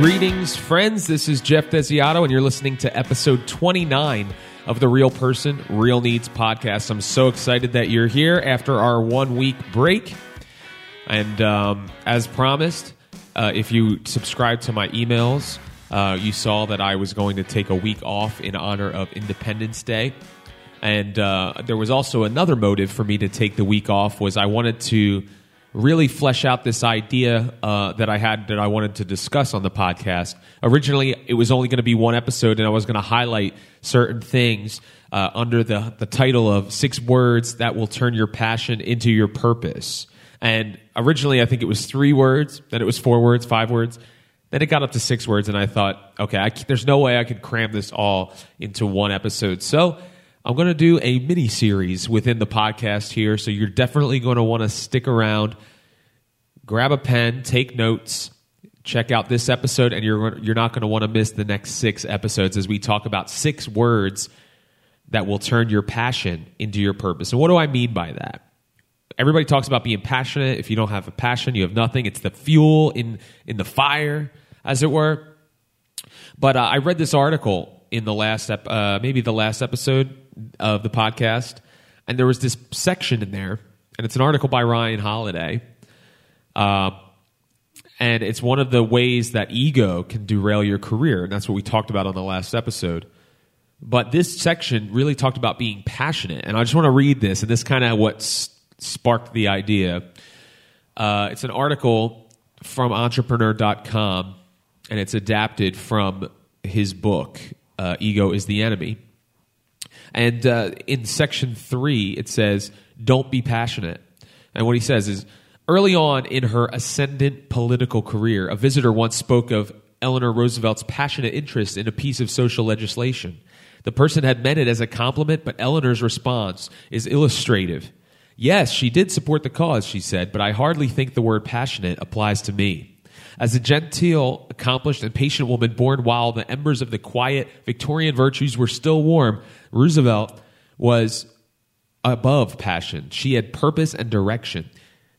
Greetings, friends. This is Geoff Desiato, and you're listening to episode 29 of the Real Person, Real Needs podcast. I'm so excited that you're here after our one week break. And um, as promised, uh, if you subscribe to my emails, uh, you saw that I was going to take a week off in honor of Independence Day. And uh, there was also another motive for me to take the week off was I wanted to really flesh out this idea uh, that I had that I wanted to discuss on the podcast. Originally, it was only going to be one episode, and I was going to highlight certain things uh, under the, the title of Six Words That Will Turn Your Passion into Your Purpose. And originally, I think it was three words, then it was four words, five words. Then it got up to six words, and I thought, okay, I, there's no way I could cram this all into one episode. So I'm going to do a mini series within the podcast here, so you're definitely going to want to stick around, grab a pen, take notes, check out this episode, and you're you're not going to want to miss the next six episodes as we talk about six words that will turn your passion into your purpose. And what do I mean by that? Everybody talks about being passionate. If you don't have a passion, you have nothing. It's the fuel in in the fire, as it were. But uh, I read this article in the last ep- uh, maybe the last episode of the podcast, and there was this section in there, and it's an article by Ryan Holiday, uh, and it's one of the ways that ego can derail your career, and that's what we talked about on the last episode. But this section really talked about being passionate, and I just want to read this, and this kind of what sparked the idea. Uh, it's an article from entrepreneur.com, and it's adapted from his book, uh, Ego is the Enemy. And uh, in section three, it says, Don't be passionate. And what he says is, Early on in her ascendant political career, a visitor once spoke of Eleanor Roosevelt's passionate interest in a piece of social legislation. The person had meant it as a compliment, but Eleanor's response is illustrative. Yes, she did support the cause, she said, but I hardly think the word passionate applies to me. As a genteel, accomplished, and patient woman born while the embers of the quiet Victorian virtues were still warm, Roosevelt was above passion. She had purpose and direction.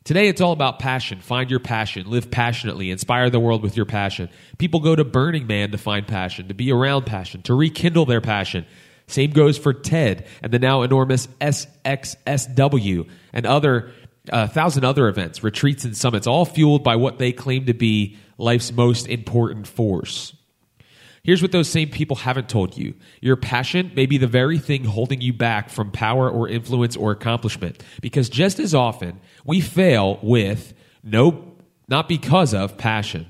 Today, it's all about passion. Find your passion. Live passionately. Inspire the world with your passion. People go to Burning Man to find passion, to be around passion, to rekindle their passion. Same goes for TED and the now enormous SXSW and other a thousand other events, retreats, and summits, all fueled by what they claim to be life's most important force. Here's what those same people haven't told you your passion may be the very thing holding you back from power or influence or accomplishment. Because just as often, we fail with no, not because of passion.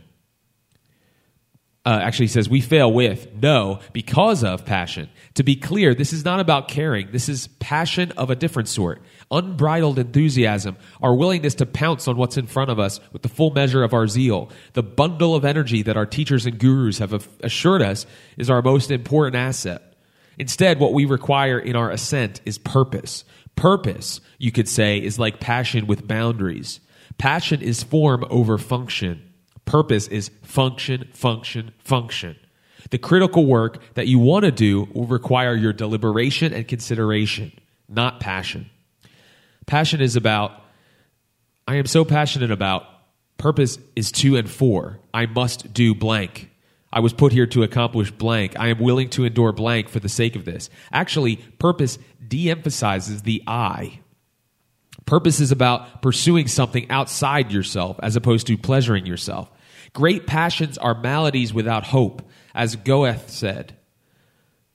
Uh, actually, says we fail with no because of passion. To be clear, this is not about caring. This is passion of a different sort. Unbridled enthusiasm, our willingness to pounce on what's in front of us with the full measure of our zeal, the bundle of energy that our teachers and gurus have assured us is our most important asset. Instead, what we require in our ascent is purpose. Purpose, you could say, is like passion with boundaries. Passion is form over function. Purpose is function, function, function. The critical work that you want to do will require your deliberation and consideration, not passion. Passion is about, I am so passionate about, purpose is to and for. I must do blank. I was put here to accomplish blank. I am willing to endure blank for the sake of this. Actually, purpose de emphasizes the I. Purpose is about pursuing something outside yourself as opposed to pleasuring yourself. Great passions are maladies without hope, as Goethe said,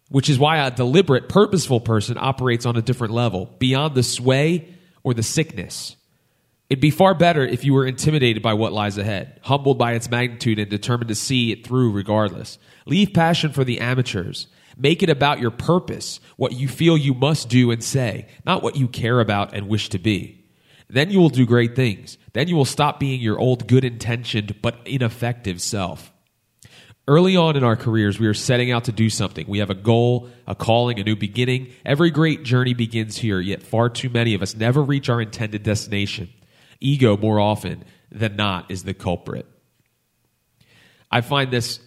which is why a deliberate, purposeful person operates on a different level, beyond the sway or the sickness. It'd be far better if you were intimidated by what lies ahead, humbled by its magnitude, and determined to see it through regardless. Leave passion for the amateurs. Make it about your purpose, what you feel you must do and say, not what you care about and wish to be. Then you will do great things. Then you will stop being your old good intentioned but ineffective self. Early on in our careers, we are setting out to do something. We have a goal, a calling, a new beginning. Every great journey begins here, yet far too many of us never reach our intended destination. Ego, more often than not, is the culprit. I find this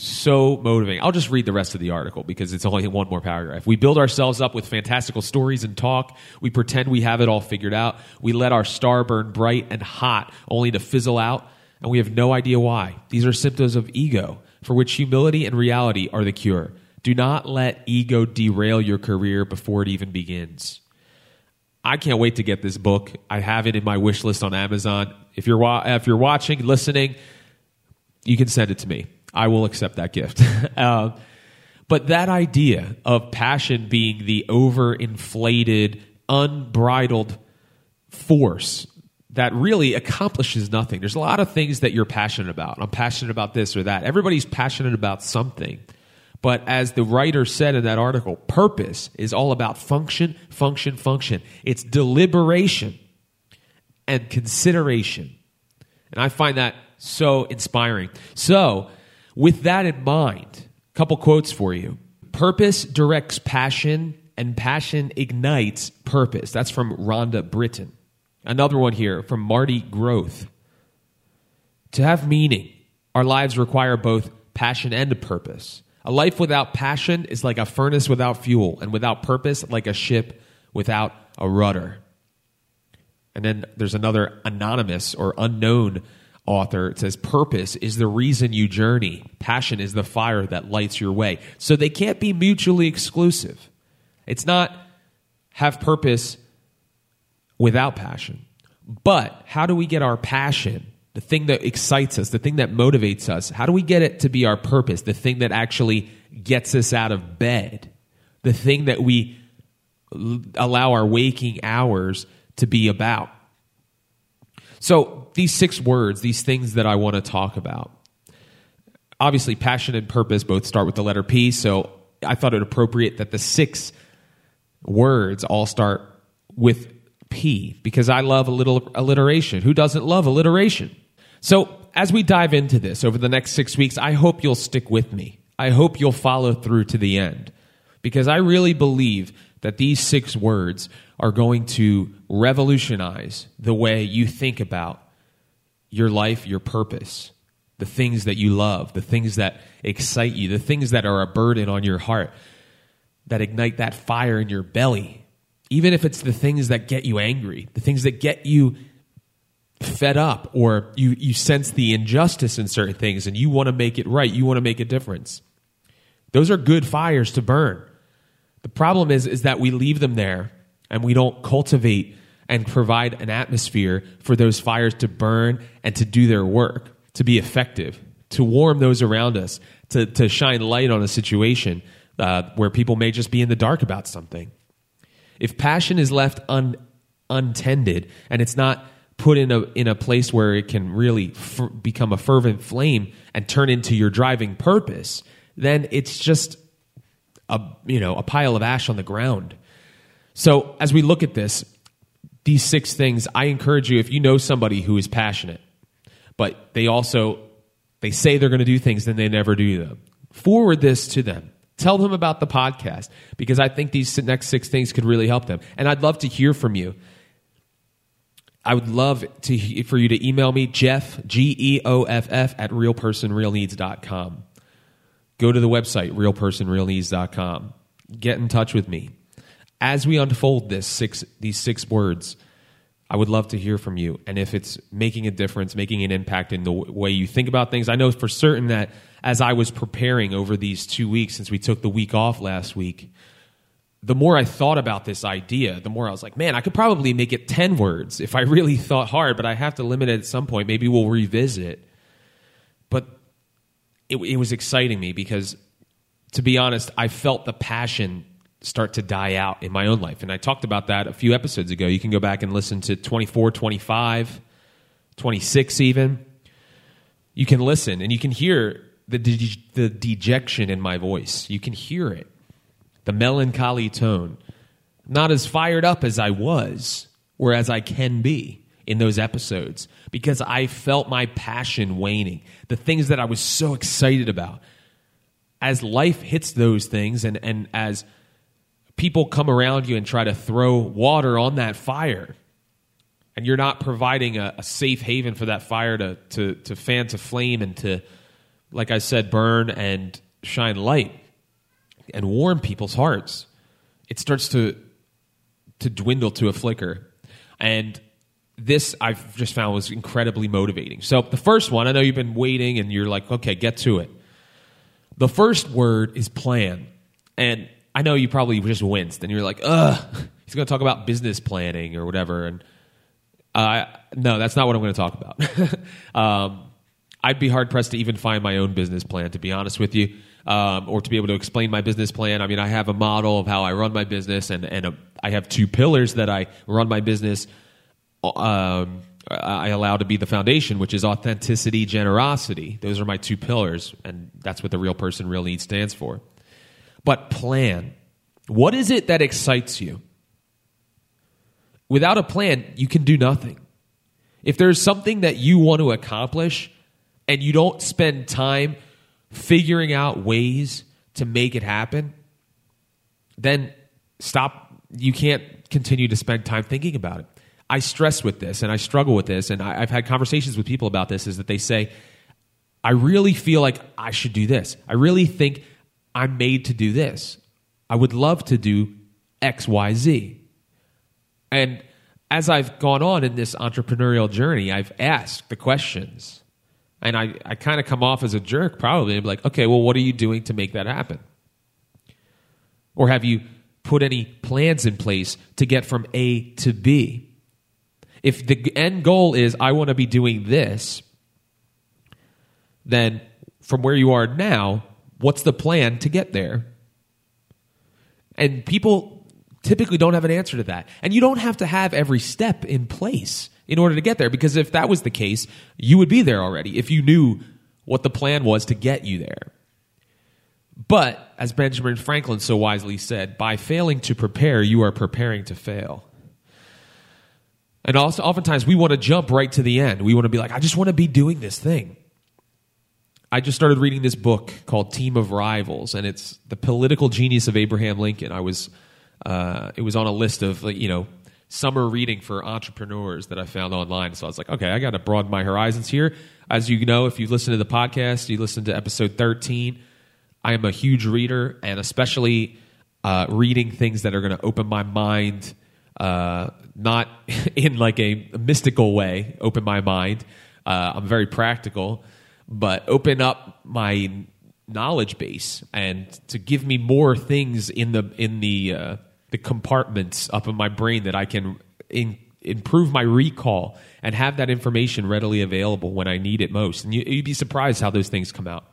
so motivating. I'll just read the rest of the article because it's only one more paragraph. We build ourselves up with fantastical stories and talk. We pretend we have it all figured out. We let our star burn bright and hot only to fizzle out and we have no idea why. These are symptoms of ego, for which humility and reality are the cure. Do not let ego derail your career before it even begins. I can't wait to get this book. I have it in my wish list on Amazon. If you're wa- if you're watching, listening, you can send it to me. I will accept that gift. uh, but that idea of passion being the overinflated, unbridled force that really accomplishes nothing. There's a lot of things that you're passionate about. I'm passionate about this or that. Everybody's passionate about something. But as the writer said in that article, purpose is all about function, function, function. It's deliberation and consideration. And I find that so inspiring. So, with that in mind, a couple quotes for you. Purpose directs passion, and passion ignites purpose. That's from Rhonda Britten. Another one here from Mardy Grothe. To have meaning, our lives require both passion and a purpose. A life without passion is like a furnace without fuel, and without purpose, like a ship without a rudder. And then there's another anonymous or unknown author. It says, Purpose is the reason you journey, passion is the fire that lights your way. So they can't be mutually exclusive. It's not have purpose without passion. But how do we get our passion the thing that excites us, the thing that motivates us, how do we get it to be our purpose, the thing that actually gets us out of bed, the thing that we allow our waking hours to be about? So, these six words, these things that I want to talk about. Obviously, passion and purpose both start with the letter P, so I thought it appropriate that the six words all start with P because I love a little alliteration. Who doesn't love alliteration? So, as we dive into this over the next six weeks, I hope you'll stick with me. I hope you'll follow through to the end because I really believe that these six words are going to revolutionize the way you think about your life, your purpose, the things that you love, the things that excite you, the things that are a burden on your heart, that ignite that fire in your belly. Even if it's the things that get you angry, the things that get you fed up or you, you sense the injustice in certain things and you want to make it right, you want to make a difference. Those are good fires to burn. The problem is, is that we leave them there and we don't cultivate and provide an atmosphere for those fires to burn and to do their work, to be effective, to warm those around us, to, to shine light on a situation uh, where people may just be in the dark about something. If passion is left un, untended and it's not put in a in a place where it can really f- become a fervent flame and turn into your driving purpose, then it's just a you know a pile of ash on the ground. So as we look at this, these six things, I encourage you if you know somebody who is passionate, but they also they say they're going to do things then they never do them. Forward this to them. Tell them about the podcast because I think these next six things could really help them. And I'd love to hear from you. I would love to for you to email me, Geoff, G E O F F, at realpersonrealneeds.com. Go to the website, realpersonrealneeds.com. Get in touch with me. As we unfold this six, these six words, I would love to hear from you. And if it's making a difference, making an impact in the way you think about things, I know for certain that as I was preparing over these two weeks, since we took the week off last week, the more I thought about this idea, the more I was like, man, I could probably make it 10 words if I really thought hard, but I have to limit it at some point. Maybe we'll revisit. But it, it was exciting me because, to be honest, I felt the passion start to die out in my own life. And I talked about that a few episodes ago. You can go back and listen to 24, 25, 26 even. You can listen and you can hear the, de- the dejection in my voice. You can hear it the melancholy tone. Not as fired up as I was, or as I can be in those episodes, because I felt my passion waning. The things that I was so excited about. As life hits those things, and, and as people come around you and try to throw water on that fire, and you're not providing a, a safe haven for that fire to, to, to fan to flame and to, like I said, burn and shine light and warm people's hearts, it starts to to dwindle to a flicker. And this I've just found was incredibly motivating. So the first one, I know you've been waiting and you're like, okay, get to it. The first word is plan. And I know you probably just winced and you're like, ugh, he's going to talk about business planning or whatever. And uh, no, that's not what I'm going to talk about. um, I'd be hard pressed to even find my own business plan, to be honest with you, um, or to be able to explain my business plan. I mean, I have a model of how I run my business, and, and a, I have two pillars that I run my business. Um, I allow to be the foundation, which is authenticity, generosity. Those are my two pillars, and that's what the real person, real need stands for. But plan. What is it that excites you? Without a plan, you can do nothing. If there's something that you want to accomplish and you don't spend time figuring out ways to make it happen, then stop. You can't continue to spend time thinking about it. I stress with this and I struggle with this, and I, have had conversations with people about this is that they say, I really feel like I should do this. I really think I'm made to do this. I would love to do X, Y, Z. And as I've gone on in this entrepreneurial journey, I've asked the questions. And I, I kind of come off as a jerk probably be like, okay, well, what are you doing to make that happen? Or have you put any plans in place to get from A to B? If the end goal is, I want to be doing this, then from where you are now, what's the plan to get there? And people typically don't have an answer to that. And you don't have to have every step in place in order to get there because if that was the case, you would be there already if you knew what the plan was to get you there. But, as Benjamin Franklin so wisely said, by failing to prepare, you are preparing to fail. And also, oftentimes, we want to jump right to the end. We want to be like, I just want to be doing this thing. I just started reading this book called Team of Rivals, and it's the political genius of Abraham Lincoln. I was uh, it was on a list of you know summer reading for entrepreneurs that I found online. So I was like, okay, I got to broaden my horizons here. As you know, if you listen to the podcast, you listen to episode 13. I am a huge reader, and especially uh, reading things that are going to open my mind, uh, not in like a mystical way, open my mind. Uh, I'm very practical, but open up my knowledge base and to give me more things in the in the uh, the compartments up in my brain that I can in, improve my recall and have that information readily available when I need it most. And you, would be surprised how those things come out.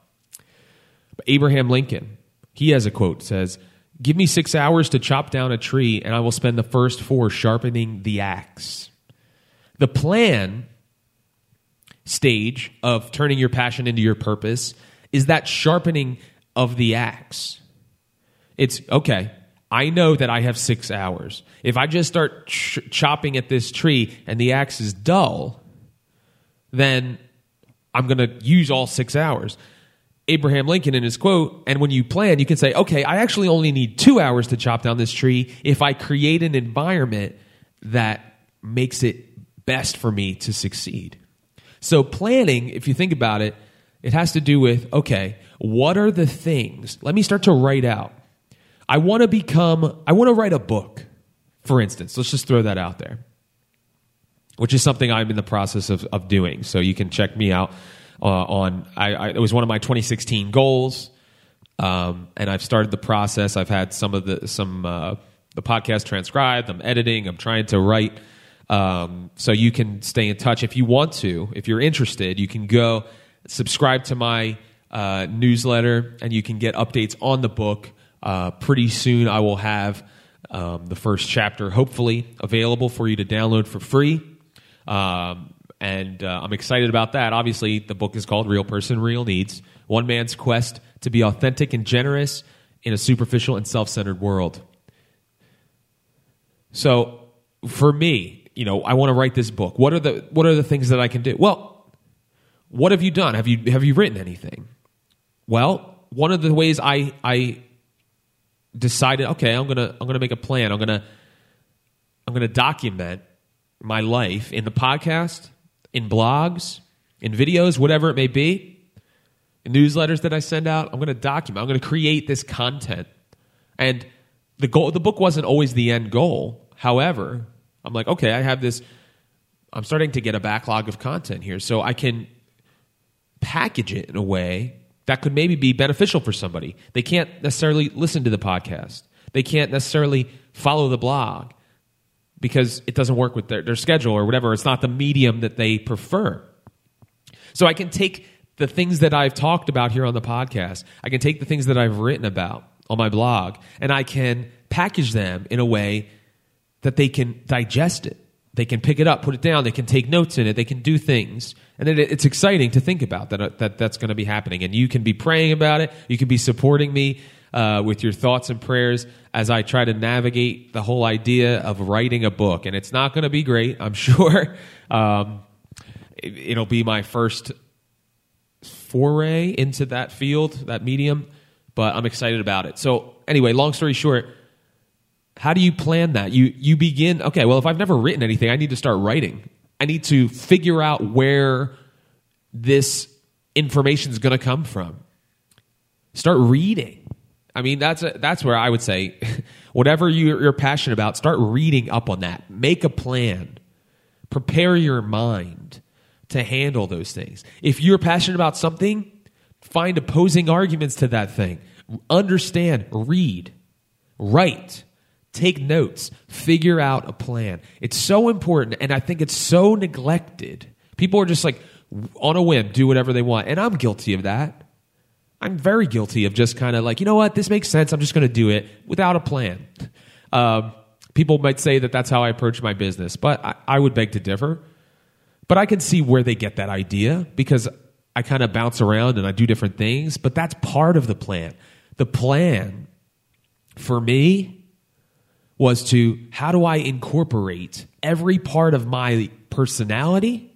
But Abraham Lincoln, he has a quote says, "Give me 6 hours to chop down a tree and I will spend the first 4 sharpening the axe." The plan stage of turning your passion into your purpose is that sharpening of the axe. It's okay, I know that I have six hours. If I just start ch- chopping at this tree and the axe is dull, then I'm going to use all six hours. Abraham Lincoln in his quote, and when you plan, you can say, okay, I actually only need two hours to chop down this tree if I create an environment that makes it best for me to succeed. So, planning, if you think about it, it has to do with, okay, what are the things? Let me start to write out I want to become, I want to write a book, for instance. Let's just throw that out there, which is something I'm in the process of, of doing. So you can check me out uh, on, I, I, it was one of my 2016 goals. Um, and I've started the process. I've had some of the, some, uh, the podcast transcribed. I'm editing. I'm trying to write. Um, so you can stay in touch if you want to. If you're interested, you can go subscribe to my uh, newsletter and you can get updates on the book uh, pretty soon, I will have um, the first chapter, hopefully, available for you to download for free. Um, and uh, I'm excited about that. Obviously, the book is called Real Person, Real Needs One Man's Quest to Be Authentic and Generous in a Superficial and Self Centered World. So, for me, you know, I want to write this book. What are the what are the things that I can do? Well, what have you done? Have you have you written anything? Well, one of the ways I I decided, okay, I'm gonna I'm gonna make a plan. I'm gonna I'm gonna document my life in the podcast, in blogs, in videos, whatever it may be, newsletters that I send out. I'm gonna document. I'm gonna create this content. And the goal the book wasn't always the end goal. However, I'm like, okay, I have this I'm starting to get a backlog of content here. So I can package it in a way that could maybe be beneficial for somebody. They can't necessarily listen to the podcast, they can't necessarily follow the blog because it doesn't work with their, their schedule or whatever. It's not the medium that they prefer. So I can take the things that I've talked about here on the podcast, I can take the things that I've written about on my blog, and I can package them in a way that they can digest it. They can pick it up, put it down, they can take notes in it, they can do things. And it, it's exciting to think about that, uh, that that's going to be happening. And you can be praying about it, you can be supporting me uh, with your thoughts and prayers as I try to navigate the whole idea of writing a book. And it's not going to be great, I'm sure. Um, it, it'll be my first foray into that field, that medium, but I'm excited about it. So, anyway, long story short, how do you plan that? You you begin, okay, well, if I've never written anything, I need to start writing. I need to figure out where this information is going to come from. Start reading. I mean, that's a, that's where I would say, whatever you're passionate about, start reading up on that. Make a plan. Prepare your mind to handle those things. If you're passionate about something, find opposing arguments to that thing. Understand, read, write, take notes, figure out a plan. It's so important, and I think it's so neglected. People are just like, on a whim, do whatever they want. And I'm guilty of that. I'm very guilty of just kind of like, you know what, this makes sense. I'm just going to do it without a plan. Um, people might say that that's how I approach my business, but I, I would beg to differ. But I can see where they get that idea because I kind of bounce around and I do different things, but that's part of the plan. The plan for me was to how do I incorporate every part of my personality,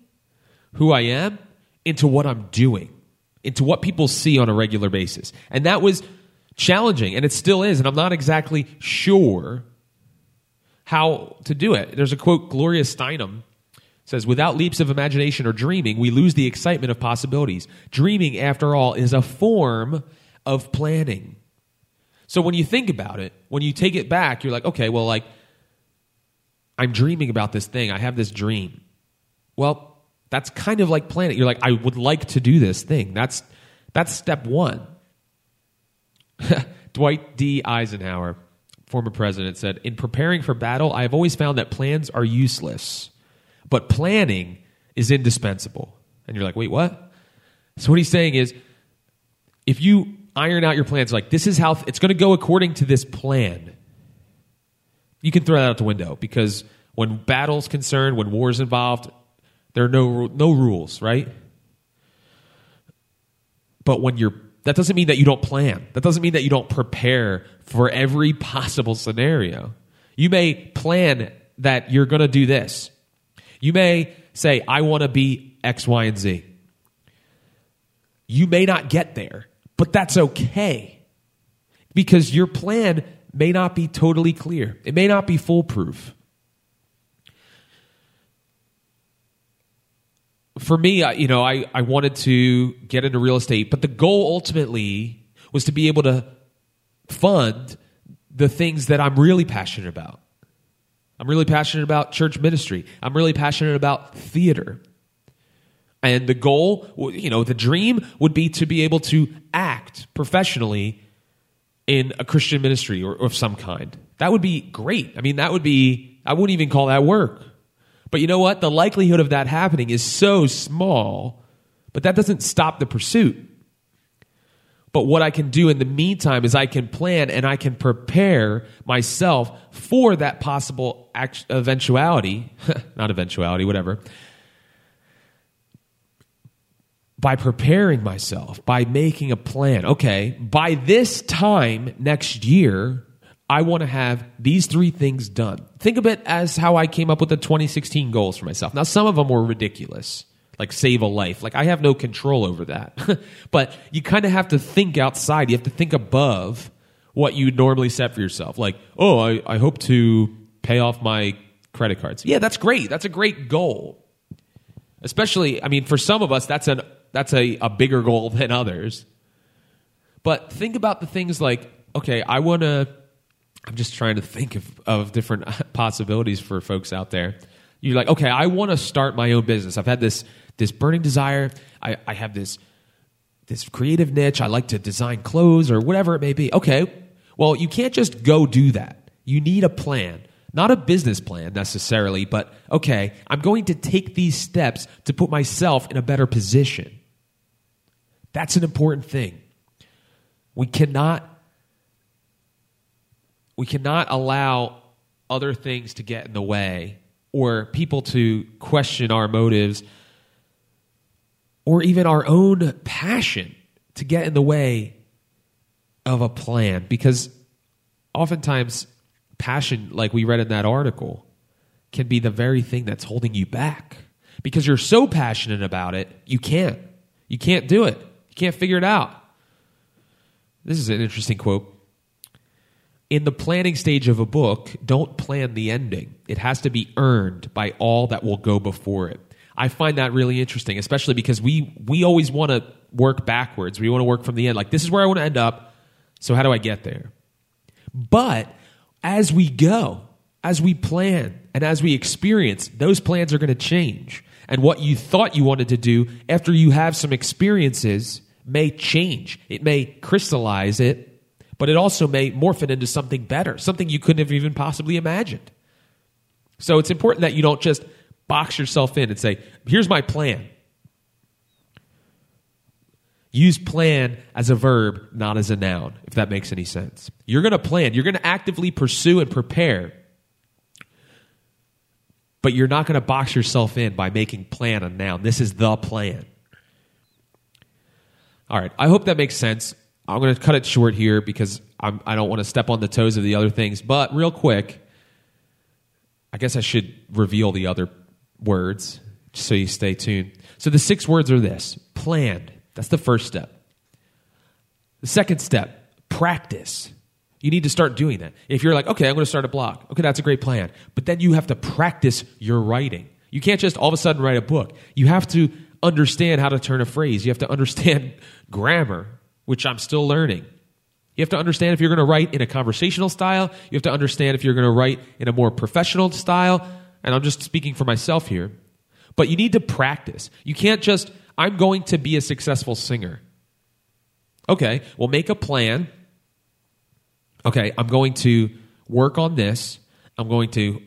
who I am, into what I'm doing, into what people see on a regular basis. And that was challenging, and it still is. And I'm not exactly sure how to do it. There's a quote, Gloria Steinem says, without leaps of imagination or dreaming, we lose the excitement of possibilities. Dreaming, after all, is a form of planning. So when you think about it, when you take it back, you're like, okay, well, like, I'm dreaming about this thing. I have this dream. Well, that's kind of like planning. You're like, I would like to do this thing. That's that's step one. Dwight D. Eisenhower, former president, said, In preparing for battle, I have always found that plans are useless. But planning is indispensable. And you're like, wait, what? So what he's saying is, if you iron out your plans, like this is how it's going to go according to this plan, you can throw that out the window because when battle's concerned, when war's involved, there are no no rules, right? But when you're that doesn't mean that you don't plan. That doesn't mean that you don't prepare for every possible scenario. You may plan that you're going to do this. You may say, I want to be X, Y, and Z. You may not get there, but that's okay because your plan may not be totally clear, it may not be foolproof. For me, you know, I, I wanted to get into real estate, but the goal ultimately was to be able to fund the things that I'm really passionate about. I'm really passionate about church ministry. I'm really passionate about theater. And the goal, you know, the dream would be to be able to act professionally in a Christian ministry or, of some kind. That would be great. I mean, that would be, I wouldn't even call that work. But you know what? The likelihood of that happening is so small, but that doesn't stop the pursuit. But what I can do in the meantime is I can plan and I can prepare myself for that possible eventuality, not eventuality, whatever, by preparing myself, by making a plan. Okay, by this time next year, I want to have these three things done. Think of it as how I came up with the 2016 goals for myself. Now, some of them were ridiculous like save a life. Like I have no control over that. but you kind of have to think outside. You have to think above what you normally set for yourself. Like, oh, I, I hope to pay off my credit cards. Yeah, that's great. That's a great goal. Especially, I mean, for some of us, that's an that's a, a bigger goal than others. But think about the things like, okay, I want to. I'm just trying to think of, of different possibilities for folks out there. You're like, okay, I want to start my own business. I've had this this burning desire. I, I have this this creative niche. I like to design clothes or whatever it may be. Okay, well, you can't just go do that. You need a plan. Not a business plan necessarily, but okay, I'm going to take these steps to put myself in a better position. That's an important thing. We cannot we cannot allow other things to get in the way or people to question our motives or even our own passion to get in the way of a plan. Because oftentimes passion like we read in that article can be the very thing that's holding you back. Because you're so passionate about it you can't. You can't do it you can't figure it out this is an interesting quote in the planning stage of a book, don't plan the ending. It has to be earned by all that will go before it. I find that really interesting, especially because we we always want to work backwards. We want to work from the end. Like this is where I want to end up. So how do I get there? But as we go, as we plan, and as we experience, those plans are going to change. And what you thought you wanted to do after you have some experiences may change. It may crystallize it but it also may morph it into something better, something you couldn't have even possibly imagined. So it's important that you don't just box yourself in and say, here's my plan. Use plan as a verb, not as a noun, if that makes any sense. You're going to plan, you're going to actively pursue and prepare, but you're not going to box yourself in by making plan a noun. This is the plan. All right, I hope that makes sense. I'm going to cut it short here because I'm, I do not want to step on the toes of the other things. But real quick, I guess I should reveal the other words so you stay tuned. So the six words are this planned. That's the first step. The second step, practice. You need to start doing that. If you're like, okay, I'm going to start a blog. Okay, that's a great plan. But then you have to practice your writing. You can't just all of a sudden write a book. You have to understand how to turn a phrase. You have to understand grammar which I'm still learning. You have to understand if you're going to write in a conversational style, you have to understand if you're going to write in a more professional style, and I'm just speaking for myself here. But you need to practice. You can't just, I'm going to be a successful singer. Okay, well, make a plan. Okay, I'm going to work on this. I'm going to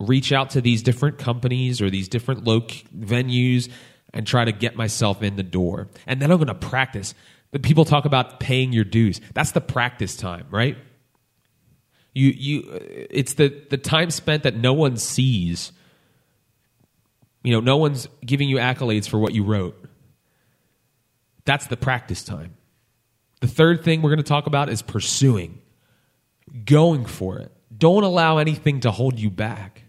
reach out to these different companies or these different loc- venues and try to get myself in the door. And then I'm going to practice. But people talk about paying your dues. That's the practice time, right? You, you, uh, it's the, the time spent that no one sees. You know, no one's giving you accolades for what you wrote. That's the practice time. The third thing we're going to talk about is pursuing, going for it. Don't allow anything to hold you back.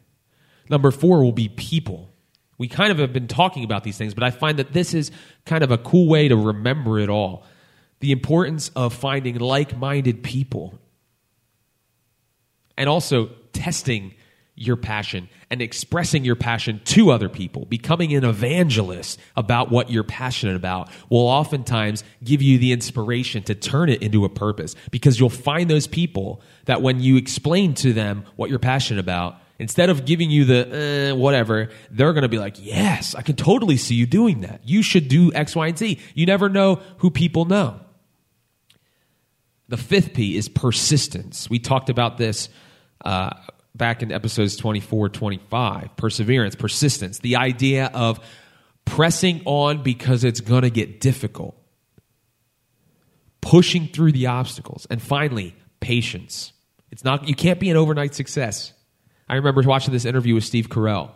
Number four will be people. We kind of have been talking about these things, but I find that this is kind of a cool way to remember it all the importance of finding like minded people and also testing your passion and expressing your passion to other people, becoming an evangelist about what you're passionate about will oftentimes give you the inspiration to turn it into a purpose because you'll find those people that when you explain to them what you're passionate about, instead of giving you the uh, whatever, they're going to be like, yes, I can totally see you doing that. You should do X, Y, and Z. You never know who people know. The fifth P is persistence. We talked about this uh, back in episodes 24, 25. Perseverance, persistence, the idea of pressing on because it's going to get difficult, pushing through the obstacles, and finally, patience. It's not, you can't be an overnight success. I remember watching this interview with Steve Carell,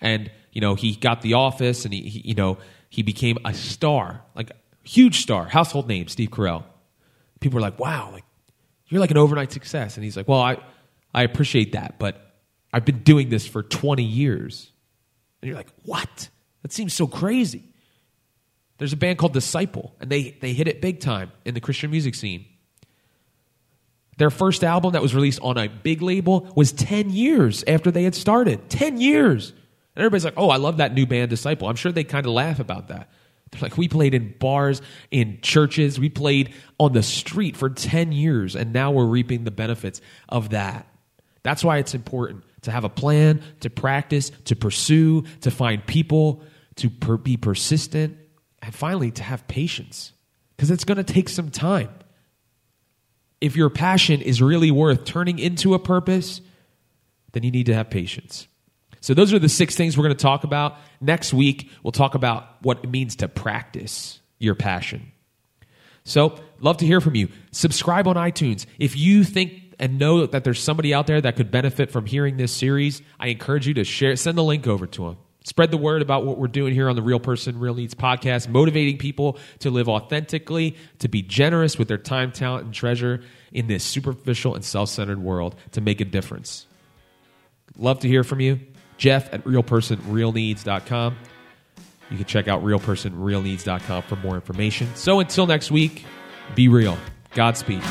and you know he got the office, and he, he you know he became a star, like huge star, household name, Steve Carell people are like, wow, like you're like an overnight success. And he's like, well, I, I appreciate that, but I've been doing this for 20 years. And you're like, what? That seems so crazy. There's a band called Disciple, and they, they hit it big time in the Christian music scene. Their first album that was released on a big label was 10 years after they had started. 10 years. And everybody's like, oh, I love that new band, Disciple. I'm sure they kind of laugh about that. They're like, we played in bars, in churches, we played on the street for 10 years, and now we're reaping the benefits of that. That's why it's important to have a plan, to practice, to pursue, to find people, to per- be persistent, and finally to have patience because it's going to take some time. If your passion is really worth turning into a purpose, then you need to have patience. So, those are the six things we're going to talk about. Next week, we'll talk about what it means to practice your passion. So, love to hear from you. Subscribe on iTunes. If you think and know that there's somebody out there that could benefit from hearing this series, I encourage you to share, send the link over to them. Spread the word about what we're doing here on the Real Person, Real Needs podcast, motivating people to live authentically, to be generous with their time, talent, and treasure in this superficial and self centered world to make a difference. Love to hear from you. Geoff at realpersonrealneeds.com. You can check out realpersonrealneeds.com for more information. So until next week, be real. Godspeed.